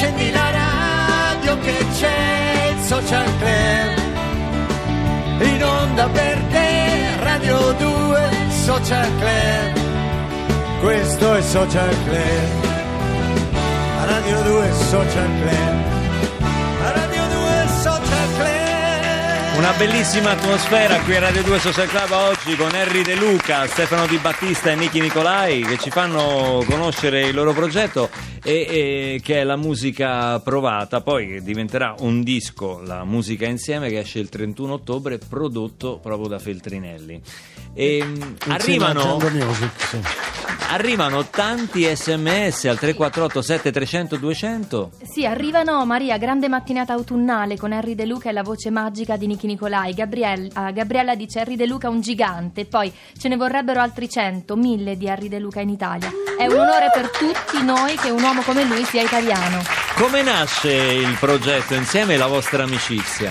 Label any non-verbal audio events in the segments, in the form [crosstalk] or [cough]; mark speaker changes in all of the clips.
Speaker 1: accendi la radio che c'è il social club. In onda per te, Radio 2, social club. Questo è social club. Radio 2 social club.
Speaker 2: Una bellissima atmosfera qui a Radio 2 Social Club oggi con Henry De Luca, Stefano Di Battista e Niki Nicolai che ci fanno conoscere il loro progetto e, e che è la musica provata, poi diventerà un disco, la musica insieme che esce il 31 ottobre prodotto proprio da Feltrinelli. E, mh, arrivano,
Speaker 3: Music, sì.
Speaker 2: Arrivano tanti sms al 348 7300 200
Speaker 4: Sì, arrivano Maria, grande mattinata autunnale con Henry De Luca e la voce magica di Nichi Nicolai. Gabriel- ah, Gabriella dice Henry De Luca un gigante, poi ce ne vorrebbero altri cento, mille di Henry De Luca in Italia. È un onore per tutti noi che un uomo come lui sia italiano.
Speaker 2: Come nasce il progetto insieme e la vostra amicizia?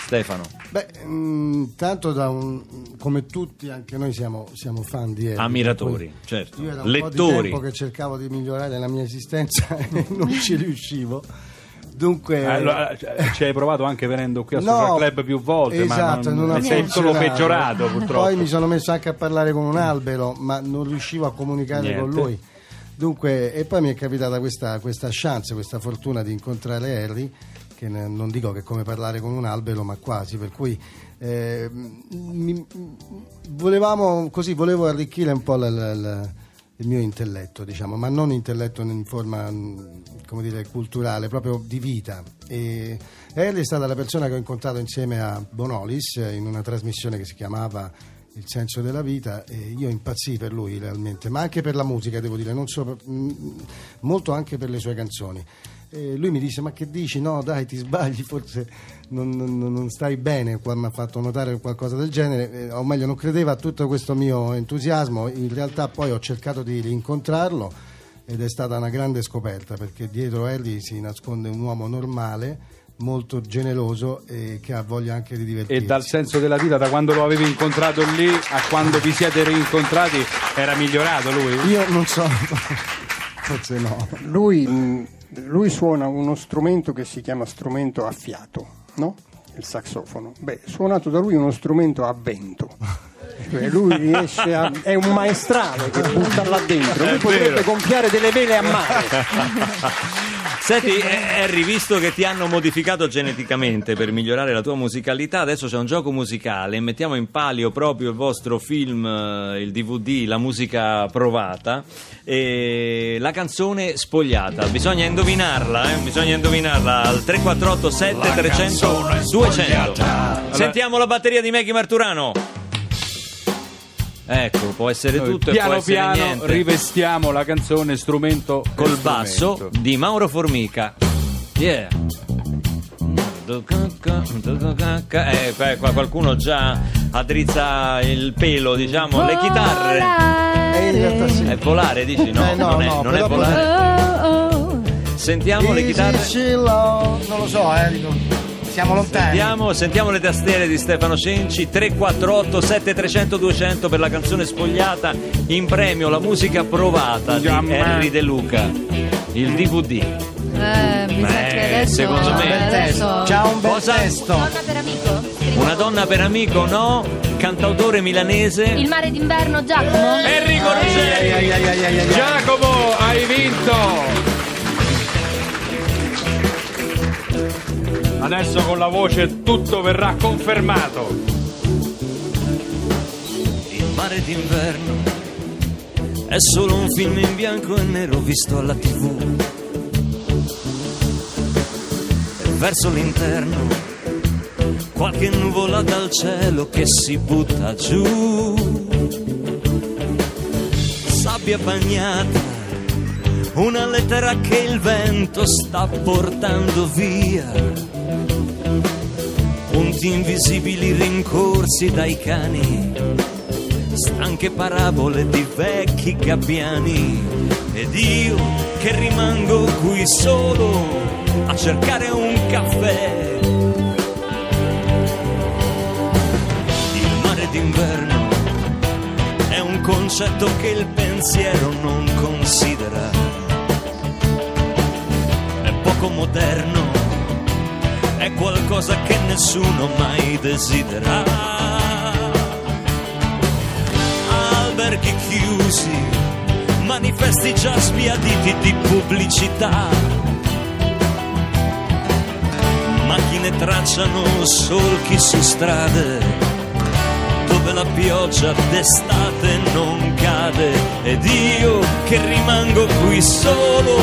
Speaker 2: Stefano.
Speaker 3: Beh, mm, tanto da un, come tutti anche noi siamo, siamo fan di Elvis.
Speaker 2: Ammiratori,
Speaker 3: Poi
Speaker 2: certo.
Speaker 3: Io era un po' di
Speaker 2: Lettori.
Speaker 3: tempo che cercavo di migliorare la mia esistenza [laughs] e non ci riuscivo. Dunque,
Speaker 5: Allora, cioè, ci hai provato anche venendo qui a
Speaker 3: No,
Speaker 5: Social Club più volte,
Speaker 3: esatto,
Speaker 5: ma non,
Speaker 3: non ha
Speaker 5: sei solo
Speaker 3: funzionato.
Speaker 5: peggiorato purtroppo.
Speaker 3: Poi mi sono messo anche a parlare con un albero, ma non riuscivo a comunicare con
Speaker 5: Niente.
Speaker 3: lui. Dunque, e poi mi è capitata questa, questa chance, questa fortuna di incontrare Harry, che non dico che è come parlare con un albero, ma quasi, per cui eh, mi- volevamo così, volevo arricchire un po' la- la- la- il mio intelletto, diciamo, ma non intelletto in forma come dire, culturale, proprio di vita. E Harry è stata la persona che ho incontrato insieme a Bonolis eh, in una trasmissione che si chiamava Il senso della vita e io impazzii per lui realmente, ma anche per la musica, devo dire, mh, molto anche per le sue canzoni. E lui mi dice: Ma che dici? No, dai, ti sbagli, forse non, non- non stai bene. Qua mi ha fatto notare qualcosa del genere, o meglio, non credeva a tutto questo mio entusiasmo. In realtà, poi ho cercato di incontrarlo ed è stata una grande scoperta perché dietro Ellie si nasconde un uomo normale, molto generoso e che ha voglia anche di divertirsi.
Speaker 5: E dal senso della vita, da quando lo avevi incontrato lì a quando vi siete rincontrati, era migliorato lui?
Speaker 3: Io non so, forse no.
Speaker 6: Lui, lui suona uno strumento che si chiama strumento a fiato, no? Il saxofono. Beh, suonato da lui uno strumento a vento. Cioè lui riesce a. è un maestrale che butta là dentro. Lui potrebbe gonfiare delle vele a mare. [laughs]
Speaker 2: Senti, Harry, visto che ti hanno modificato geneticamente per migliorare la tua musicalità, adesso c'è un gioco musicale. Mettiamo in palio proprio il vostro film, eh, il DVD, la musica provata, e la canzone spogliata. Bisogna indovinarla, eh? Bisogna indovinarla al 348 7300 200. Sentiamo la batteria di Maggie Marturano. Ecco, può essere
Speaker 5: Noi
Speaker 2: tutto e
Speaker 5: piano
Speaker 2: può essere
Speaker 5: piano
Speaker 2: niente.
Speaker 5: rivestiamo la canzone strumento
Speaker 2: col basso
Speaker 5: strumento.
Speaker 2: di Mauro Formica. Yeah. Eh, qua- qua qualcuno già addrizza il pelo, diciamo, le chitarre.
Speaker 3: E in realtà sì.
Speaker 2: È volare, dici? No,
Speaker 3: Eh, no,
Speaker 2: non è,
Speaker 3: no,
Speaker 2: non è volare.
Speaker 4: Oh, oh.
Speaker 2: Sentiamo le chitarre.
Speaker 3: Non lo so, eh, dico, siamo lontani.
Speaker 2: Sentiamo, sentiamo le tastiere di Stefano Cenci 348 7300 200 per la canzone spogliata in premio la musica provata di
Speaker 5: Giamma.
Speaker 2: Henry De Luca il DVD
Speaker 4: Eh, mi sa
Speaker 2: Eh,
Speaker 4: che adesso,
Speaker 2: secondo me-
Speaker 4: adesso...
Speaker 3: C'ha un bel
Speaker 2: Cosa?
Speaker 3: testo.
Speaker 4: Donna per amico? Scrivo.
Speaker 2: una donna per amico no cantautore milanese
Speaker 4: Il mare d'inverno Giacomo?
Speaker 2: Enrico
Speaker 3: Ai,
Speaker 2: Ruggeri
Speaker 3: ai, ai, ai, ai, ai.
Speaker 5: Giacomo, hai vinto! Adesso con la voce tutto verrà confermato.
Speaker 2: il mare d'inverno è solo un film in bianco e nero visto alla tv e verso l'interno qualche nuvola dal cielo che si butta giù. Sabbia bagnata una lettera che il vento sta portando via punti invisibili rincorsi dai cani stanche parabole di vecchi gabbiani ed io che rimango qui solo a cercare un caffè. Il mare d'inverno è un concetto che il pensiero non considera. È poco
Speaker 7: cosa che nessuno mai desidera. Alberghi chiusi, manifesti già sbiaditi di pubblicità. Macchine tracciano solchi su strade dove la pioggia d'estate non cade ed io che rimango qui solo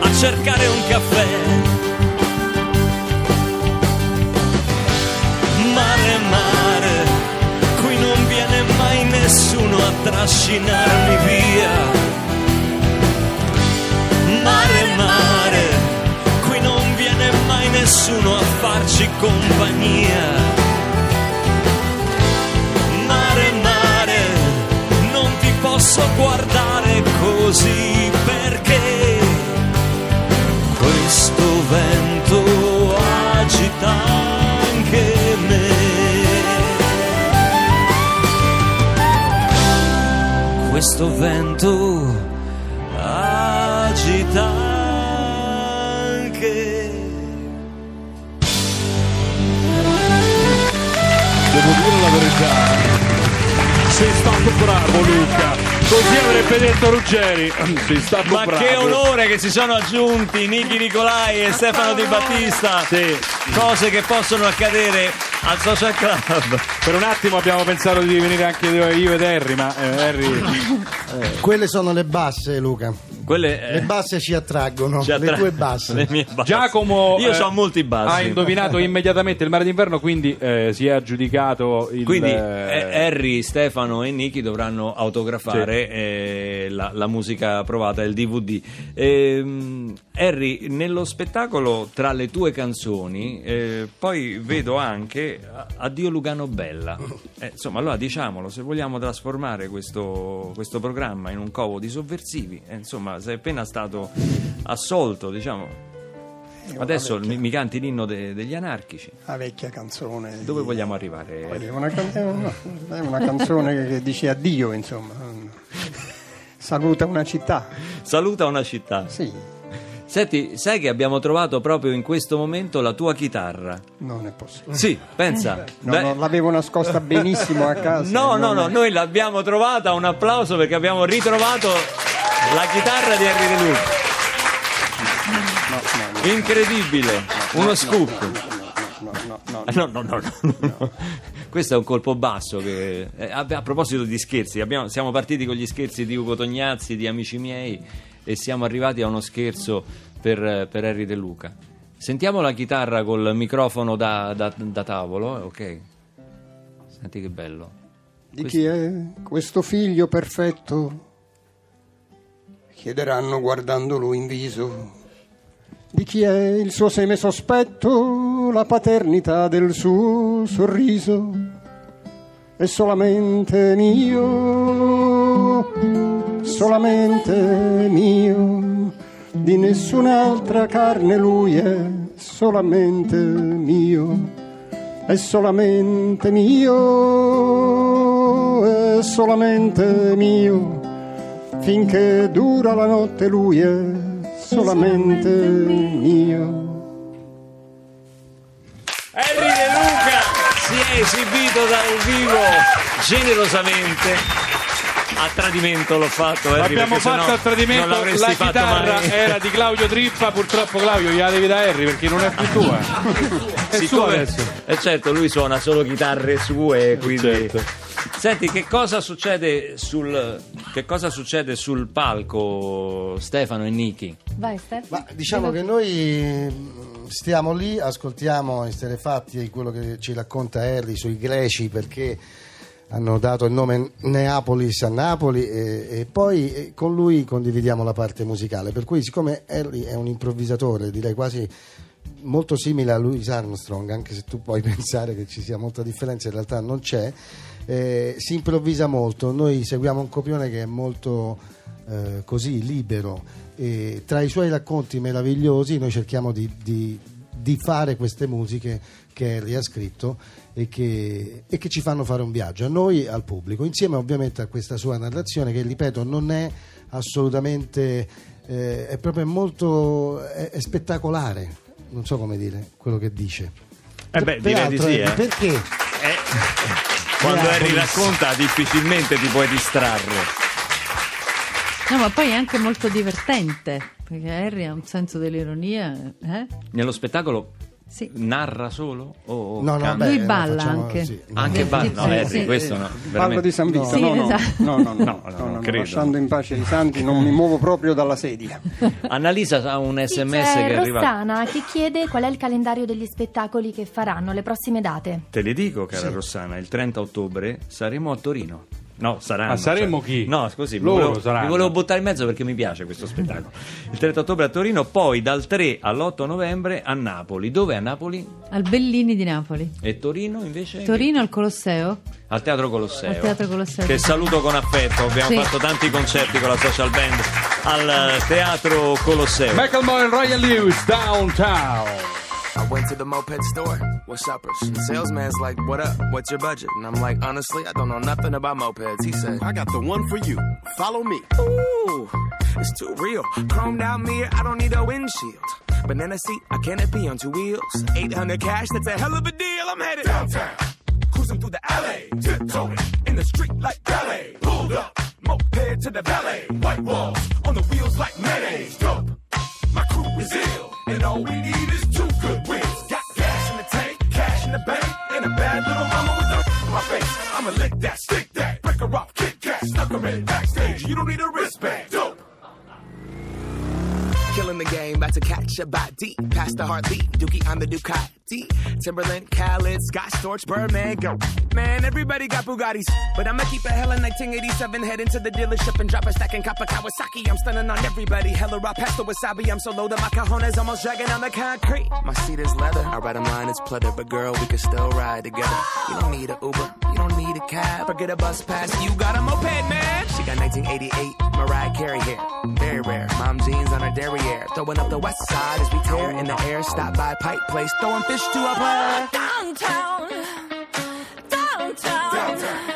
Speaker 7: a cercare un caffè. Trascinarmi via. Mare, mare, qui non viene mai nessuno a farci compagnia. Mare, mare, non ti posso guardare Questo vento agita anche
Speaker 5: Devo dire la verità. Sei stato bravo Luca. Così avrebbe detto Ruggeri. [clears throat] Sei stato
Speaker 2: Ma
Speaker 5: bravo.
Speaker 2: che onore che si sono aggiunti Niki Nicolai e Stefano Di Battista.
Speaker 5: Sì.
Speaker 2: Cose che possono accadere al Social Club.
Speaker 5: Per un attimo abbiamo pensato di venire anche io ed Harry, ma eh, Harry
Speaker 3: Quelle sono le basse, Luca.
Speaker 2: Quelle eh,
Speaker 3: Le basse ci attraggono,
Speaker 2: ci
Speaker 3: le
Speaker 2: attra-
Speaker 3: tue basse.
Speaker 2: le mie basse.
Speaker 5: Giacomo
Speaker 2: Io
Speaker 5: eh,
Speaker 2: ho molti bassi.
Speaker 5: ha indovinato [laughs] immediatamente il mare d'inverno, quindi eh, si è aggiudicato il
Speaker 2: Quindi
Speaker 5: eh,
Speaker 2: eh, Harry, Stefano e Niki dovranno autografare eh, la, la musica approvata, il DVD. Ehm, Harry, nello spettacolo tra le tue canzoni, eh, poi vedo anche Addio Lugano Bella. Eh, insomma, allora diciamolo, se vogliamo trasformare questo, questo programma in un covo di sovversivi, eh, insomma, sei appena stato assolto, diciamo. Adesso mi, mi canti l'inno de- degli anarchici.
Speaker 6: La vecchia canzone. di-
Speaker 2: Dove vogliamo arrivare?
Speaker 6: È una, can- è una- è una canzone che- dice addio, insomma. Saluta una città.
Speaker 2: Saluta una città.
Speaker 6: Sì,
Speaker 2: Senti, sai che abbiamo trovato proprio in questo momento la tua chitarra?
Speaker 6: non è possibile.
Speaker 2: Sì, pensa. [laughs]
Speaker 6: No, no, l'avevo nascosta benissimo a casa. [laughs]
Speaker 2: no, no, no,
Speaker 6: è-
Speaker 2: noi l'abbiamo trovata, un applauso perché abbiamo ritrovato la chitarra di Henry De Luca. Incredibile, uno scoop.
Speaker 6: No, no, no,
Speaker 2: No, no, no, no, no. Questo è un colpo basso. Che... eh, a, a proposito di scherzi, abbiamo- siamo partiti con gli scherzi di Ugo Tognazzi, di amici miei, e siamo arrivati a uno scherzo per, per Harry De Luca. Sentiamo la chitarra col microfono da, da- da tavolo, eh, ok? Senti che bello.
Speaker 6: Di chi è questo figlio perfetto? Chiederanno guardandolo in viso. Di chi è il suo seme sospetto? La paternità del suo sorriso è solamente mio, solamente mio. Di nessun'altra carne lui è solamente mio è solamente mio, è solamente mio, finché dura la notte lui è solamente mio.
Speaker 2: Henry De Luca si è esibito dal vivo generosamente. A tradimento l'ho fatto, Henry,
Speaker 5: L'abbiamo fatto a tradimento, la chitarra [laughs] era di Claudio Trippa, purtroppo Claudio gliela devi da Harry perché non è più tua. [laughs] È sua
Speaker 2: Siccome-
Speaker 5: adesso.
Speaker 2: eh certo, lui suona solo chitarre sue, quindi...
Speaker 5: Certo.
Speaker 2: Senti, che cosa succede sul, che cosa succede sul palco Stefano e Niki?
Speaker 4: Vai, Stefano.
Speaker 3: Ma diciamo che noi mh, stiamo lì, ascoltiamo i sterefatti e quello che ci racconta Harry sui greci perché hanno dato il nome Neapolis a Napoli e, e poi eh, con lui condividiamo la parte musicale. Per cui siccome Harry è un improvvisatore, direi quasi molto simile a Louis Armstrong, anche se tu puoi [laughs] pensare che ci sia molta differenza, in realtà non c'è, eh, si improvvisa molto, noi seguiamo un copione che è molto eh, così libero e tra i suoi racconti meravigliosi noi cerchiamo di, di- di fare queste musiche che Harry ha scritto e che, e che ci fanno fare un viaggio a noi e al pubblico, insieme ovviamente a questa sua narrazione che ripeto non è assolutamente, eh, è proprio molto, è- è spettacolare, non so come dire quello che dice.
Speaker 5: Eh beh, direi di sì,
Speaker 3: eh,
Speaker 5: eh.
Speaker 3: Perché?
Speaker 2: Eh, quando Harry racconta difficilmente ti puoi distrarre.
Speaker 8: No, ma poi è anche molto divertente, perché Harry ha un senso dell'ironia. Eh?
Speaker 2: Nello spettacolo
Speaker 8: Sì.
Speaker 2: narra solo? O
Speaker 3: No, no, beh,
Speaker 8: Lui balla
Speaker 3: facciamo-
Speaker 8: anche.
Speaker 3: sì.
Speaker 2: Anche
Speaker 8: Sì,
Speaker 2: Bar-
Speaker 8: sì,
Speaker 2: no,
Speaker 8: sì,
Speaker 2: Harry,
Speaker 8: sì.
Speaker 2: questo no.
Speaker 6: Parlo di San Vito,
Speaker 8: Sì,
Speaker 6: no, no,
Speaker 8: esatto.
Speaker 6: no, no, no,
Speaker 2: No,
Speaker 6: no,
Speaker 2: no,
Speaker 6: no, no,
Speaker 2: credo.
Speaker 6: lasciando in pace i santi non mi muovo proprio dalla sedia. [laughs]
Speaker 2: Annalisa ha un
Speaker 4: Sì,
Speaker 2: sms
Speaker 4: c'è
Speaker 2: che arriva.
Speaker 4: Rossana che chiede qual è il calendario degli spettacoli che faranno, le prossime date.
Speaker 2: Te le dico, cara Rossana, il 30 ottobre saremo a Torino. No, saranno.
Speaker 5: Ma saremmo
Speaker 2: cioè-
Speaker 5: chi?
Speaker 2: No, scusi, mi
Speaker 5: Loro
Speaker 2: volevo,
Speaker 5: saranno.
Speaker 2: mi volevo buttare in mezzo perché mi piace questo spettacolo. Il 30 ottobre a Torino, poi dal 3 all'8 novembre a Napoli. Dove a Napoli?
Speaker 8: Al Bellini di Napoli.
Speaker 2: E Torino invece?
Speaker 8: Torino al Colosseo.
Speaker 2: Al Teatro Colosseo.
Speaker 8: Al Teatro Colosseo.
Speaker 2: Che saluto con affetto. Abbiamo
Speaker 8: Sì.
Speaker 2: fatto tanti concerti con la social band al Teatro Colosseo.
Speaker 5: Macklemore and Ryan Lewis, Downtown.
Speaker 9: I went to the moped store. What's uppers? The salesman's like, What up? What's your budget? And I'm like, Honestly, I don't know nothing about mopeds. He said, I got the one for you. Follow me. Ooh, it's too real. Chromed out mirror, I don't need a windshield. Banana seat, a canopy on two wheels. 800 cash, that's a hell of a deal. I'm headed downtown. Cruising through the alley. Tiptoeing in the street like ballet. Pulled up, moped to the valet. White walls Heartbeat, Dookie on the Ducati. Timberland, Khaled, Scott Storch, Birdman, go. Man, everybody got Bugattis. But I'ma keep a hella 1987, head into the dealership and drop a stack in Kappa Kawasaki. I'm stunning on everybody. Hella raw the wasabi. I'm so low that my cajones almost dragging on the concrete. My seat is leather. I ride a line, it's pleather. But girl, we can still ride together. You don't need a Uber, need a cab. Forget a bus pass, you got a moped, man. She got 1988 Mariah Carey hair. Very rare. Mom jeans on her derriere. Throwing up the west side as we tear in the air. Stop by Pipe Place, throwing fish to a player.
Speaker 10: Downtown, downtown, downtown,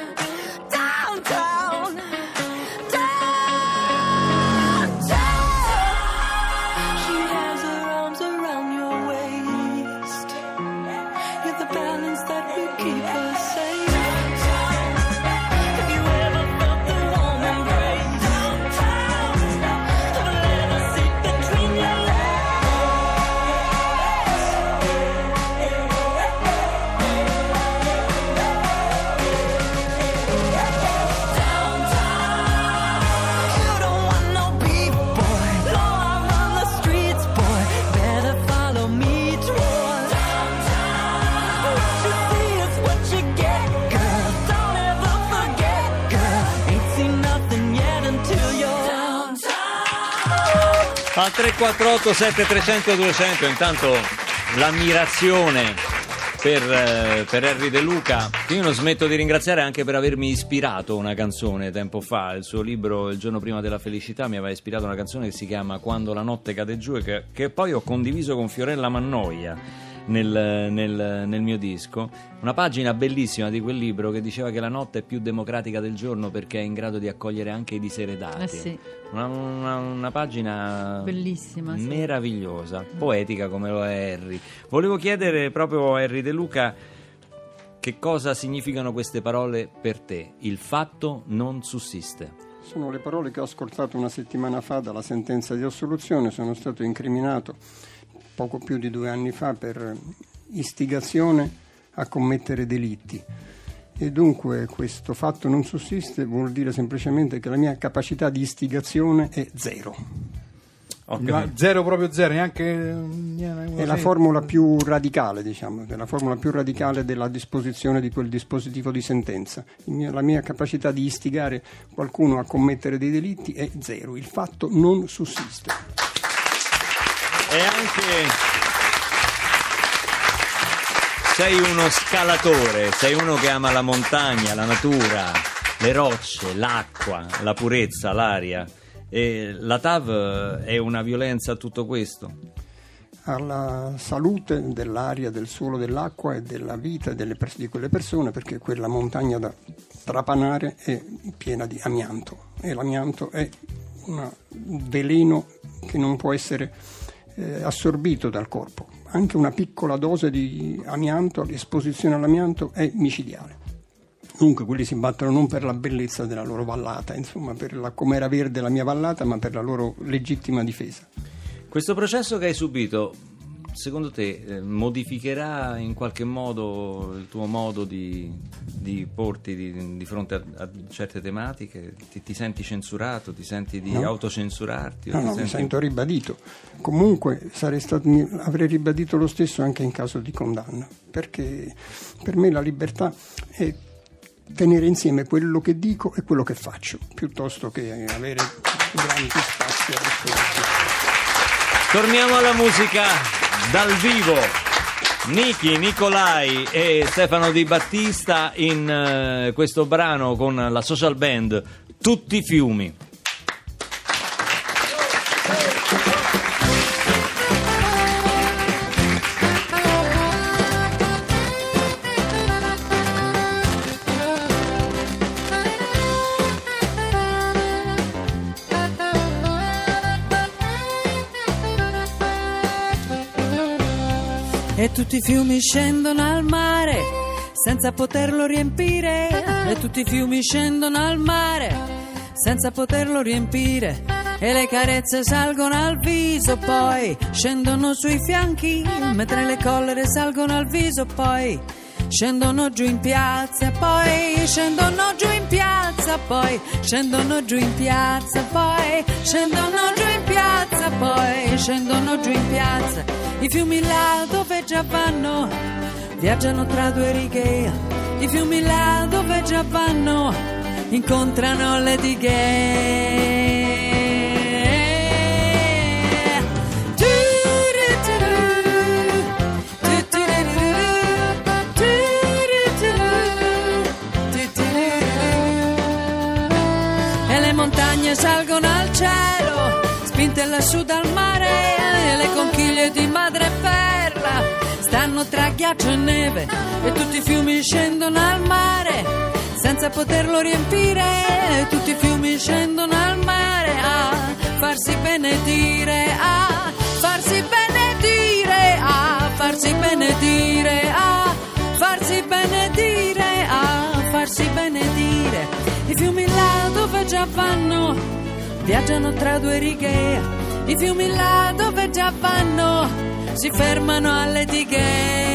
Speaker 2: 348 7300 200 intanto l'ammirazione per, eh, per Harry De Luca. Io non smetto di ringraziare anche per avermi ispirato una canzone tempo fa. Il suo libro Il giorno prima della felicità mi aveva ispirato una canzone che si chiama Quando la notte cade giù e che, che poi ho condiviso con Fiorella Mannoia nel, nel- nel mio disco una pagina bellissima di quel libro che diceva che la notte è più democratica del giorno perché è in grado di accogliere anche i diseredati
Speaker 8: Eh sì.
Speaker 2: una, una- una pagina
Speaker 8: Bellissima, sì.
Speaker 2: meravigliosa, poetica come lo è Harry. Volevo chiedere proprio a Harry De Luca che cosa significano queste parole per te. Il fatto non sussiste.
Speaker 6: Sono le parole che ho ascoltato una settimana fa dalla sentenza di assoluzione. Sono stato incriminato poco più di due anni fa per istigazione a commettere delitti. E dunque questo fatto non sussiste vuol dire semplicemente che la mia capacità di istigazione è zero.
Speaker 2: Capito.
Speaker 5: zero proprio zero, neanche.
Speaker 6: È la formula più radicale, diciamo, è la formula più radicale della disposizione di quel dispositivo di sentenza. Mio- la mia capacità di istigare qualcuno a commettere dei delitti è zero, il fatto non sussiste.
Speaker 2: E anche sei uno scalatore, sei uno che ama la montagna, la natura, le rocce, l'acqua, la purezza, l'aria. E la TAV è una violenza a tutto questo.
Speaker 6: alla salute dell'aria, del suolo, dell'acqua e della vita delle pers- di quelle persone perché quella montagna da trapanare è piena di amianto e l'amianto è un veleno che non può essere eh, assorbito dal corpo. anche una piccola dose di amianto, di esposizione all'amianto è micidiale. Dunque quelli si battono non per la bellezza della loro vallata, insomma, per la, come era verde la mia vallata, ma per la loro legittima difesa.
Speaker 2: Questo processo che hai subito, secondo te, eh, modificherà in qualche modo il tuo modo di, di porti di, di fronte a, a certe tematiche? Ti, ti senti censurato? Ti senti di
Speaker 6: No.
Speaker 2: autocensurarti?
Speaker 6: No, no, mi
Speaker 2: senti-
Speaker 6: sento ribadito. Comunque sarei stato- mi- avrei ribadito lo stesso anche in caso di condanna, perché per me la libertà è tenere insieme quello che dico e quello che faccio, piuttosto che avere grandi spazi a disposizione.
Speaker 2: Torniamo alla musica dal vivo. Niki, Nicolai e Stefano Di Battista in eh, questo brano con la social band Tutti i fiumi.
Speaker 11: Tutti i fiumi scendono al mare senza poterlo riempire. E tutti i fiumi scendono al mare senza poterlo riempire. E le carezze salgono al viso, poi scendono sui fianchi, mentre le collere salgono al viso, poi scendono giù in piazza, poi scendono giù in piazza, poi scendono giù in piazza, poi scendono giù in piazza, poi scendono giù in piazza. I fiumi là dove già vanno, viaggiano tra due righe. I fiumi là dove già vanno, incontrano le dighe. Salgono al cielo, spinte lassù dal mare, le conchiglie di madreperla stanno tra ghiaccio e neve, e tutti i fiumi scendono al mare, senza poterlo riempire, tutti i fiumi scendono al mare a farsi benedire, a farsi benedire, a farsi benedire, a farsi benedire, a farsi benedire. I fiumi là dove già vanno, viaggiano tra due righe. I fiumi là dove già vanno, si fermano alle dighe.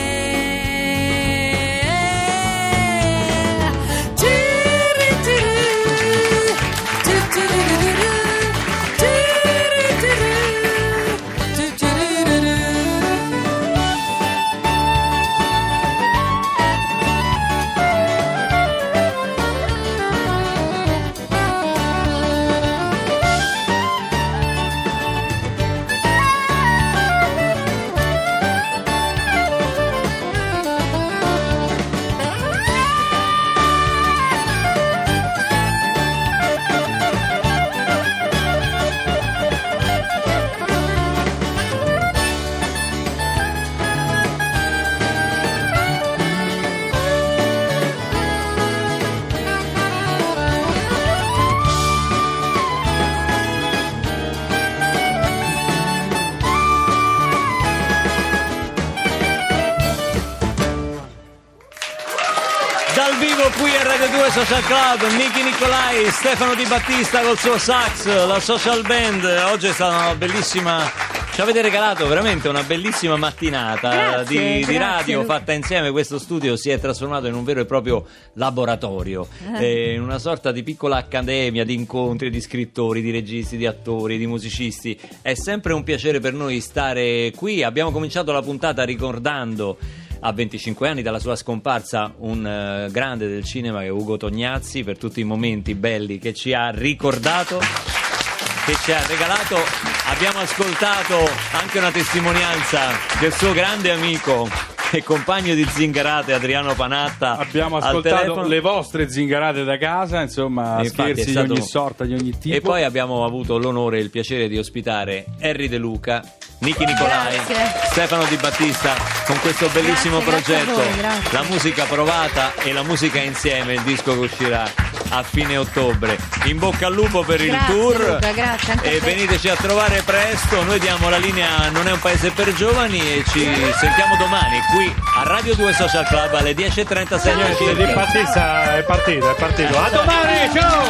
Speaker 2: 2 Social Club, Niki Nicolai, Stefano Di Battista col suo sax, la social band. Oggi è stata una bellissima. Ci avete regalato veramente una bellissima mattinata
Speaker 4: Grazie,
Speaker 2: di, di
Speaker 4: grazie,
Speaker 2: radio
Speaker 4: Luca.
Speaker 2: fatta insieme. Questo studio si è trasformato in un vero e proprio laboratorio, eh, in una sorta di piccola accademia di incontri di scrittori, di registi, di attori, di musicisti. È sempre un piacere per noi stare qui. Abbiamo cominciato la puntata ricordando a 25 anni dalla sua scomparsa un eh, grande del cinema che è Ugo Tognazzi per tutti i momenti belli che ci ha ricordato che ci ha regalato abbiamo ascoltato anche una testimonianza del suo grande amico e compagno di zingarate Adriano Panatta
Speaker 5: Abbiamo ascoltato le vostre zingarate da casa, insomma,
Speaker 2: E
Speaker 5: scherzi
Speaker 2: stato-
Speaker 5: di ogni sorta, di ogni tipo.
Speaker 2: E poi abbiamo avuto l'onore e il piacere di ospitare Harry De Luca, Niki Nicolai,
Speaker 4: Grazie.
Speaker 2: Stefano Di Battista con questo bellissimo
Speaker 4: Grazie,
Speaker 2: progetto.
Speaker 4: voi, grazie.
Speaker 2: La musica provata e la musica insieme, il disco che uscirà a fine ottobre. In bocca al lupo per il tour.
Speaker 8: Luca, grazie, anche a
Speaker 2: e
Speaker 8: te.
Speaker 2: veniteci a trovare presto. Noi diamo la linea Non è un paese per giovani e ci sentiamo domani qui a Radio 2 Social Club alle 10.36.
Speaker 5: Niente, è partita, è partito, è partito. A domani, ciao!